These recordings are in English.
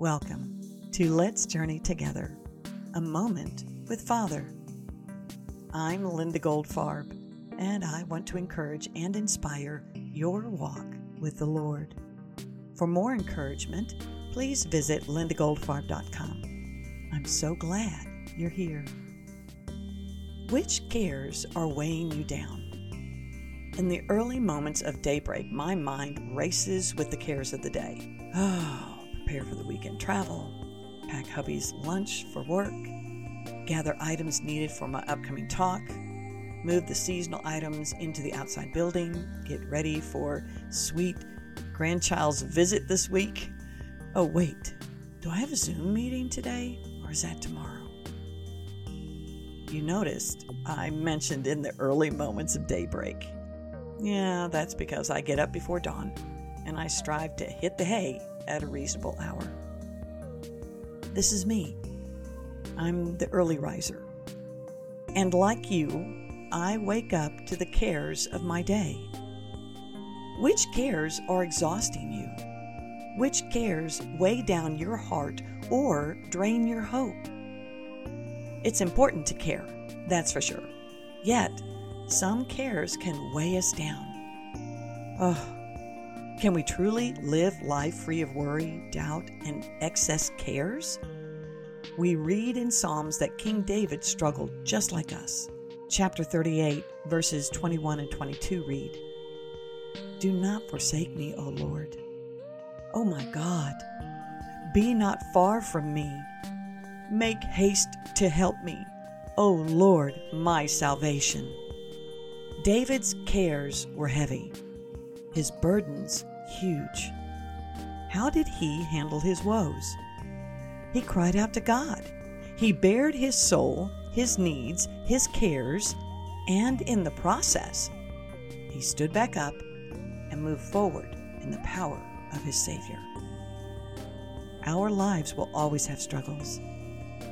Welcome to Let's Journey Together, a moment with Father. I'm Linda Goldfarb, and I want to encourage and inspire your walk with the Lord. For more encouragement, please visit lindagoldfarb.com. I'm so glad you're here. Which cares are weighing you down? In the early moments of daybreak, my mind races with the cares of the day. Oh, prepare for the weekend travel, pack hubby's lunch for work, gather items needed for my upcoming talk, move the seasonal items into the outside building, get ready for sweet grandchild's visit this week. Oh, wait, do I have a Zoom meeting today or is that tomorrow? You noticed I mentioned in the early moments of daybreak. Yeah, that's because I get up before dawn and I strive to hit the hay at a reasonable hour. This is me. I'm the early riser. And like you, I wake up to the cares of my day. Which cares are exhausting you? Which cares weigh down your heart or drain your hope? It's important to care, that's for sure. Yet, some cares can weigh us down. Oh, can we truly live life free of worry, doubt, and excess cares? We read in Psalms that King David struggled just like us. Chapter 38, verses 21 and 22 read Do not forsake me, O Lord. O my God, be not far from me. Make haste to help me, O Lord, my salvation. David's cares were heavy his burdens huge. How did he handle his woes? He cried out to God. He bared his soul, his needs, his cares, and in the process, he stood back up and moved forward in the power of his Savior. Our lives will always have struggles.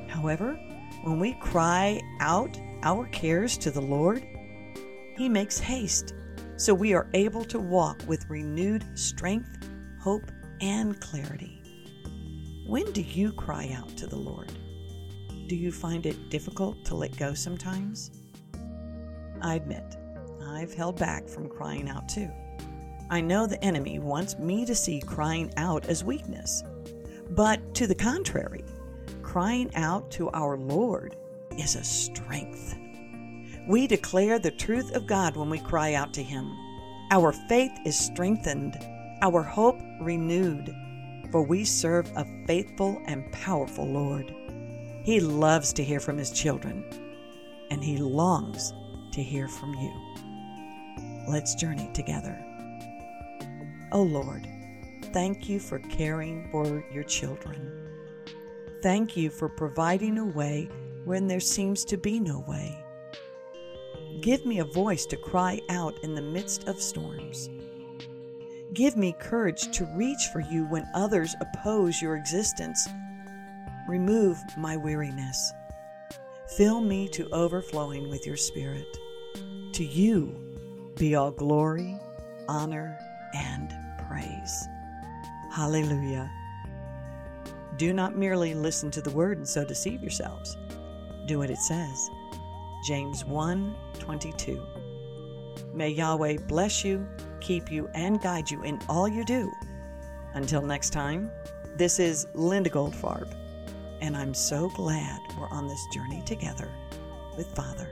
However, when we cry out our cares to the Lord, He makes haste so we are able to walk with renewed strength, hope, and clarity. When do you cry out to the Lord? Do you find it difficult to let go sometimes? I admit, I've held back from crying out too. I know the enemy wants me to see crying out as weakness. But to the contrary, crying out to our Lord is a strength. We declare the truth of God when we cry out to Him. Our faith is strengthened, our hope renewed, for we serve a faithful and powerful Lord. He loves to hear from His children, and He longs to hear from you. Let's journey together. Oh Lord, thank you for caring for your children. Thank you for providing a way when there seems to be no way. Give me a voice to cry out in the midst of storms. Give me courage to reach for you when others oppose your existence. Remove my weariness. Fill me to overflowing with your Spirit. To you be all glory, honor, and praise. Hallelujah. Do not merely listen to the word and so deceive yourselves. Do what it says. James 1 22. May Yahweh bless you, keep you, and guide you in all you do. Until next time, this is Linda Goldfarb, and I'm so glad we're on this journey together with Father.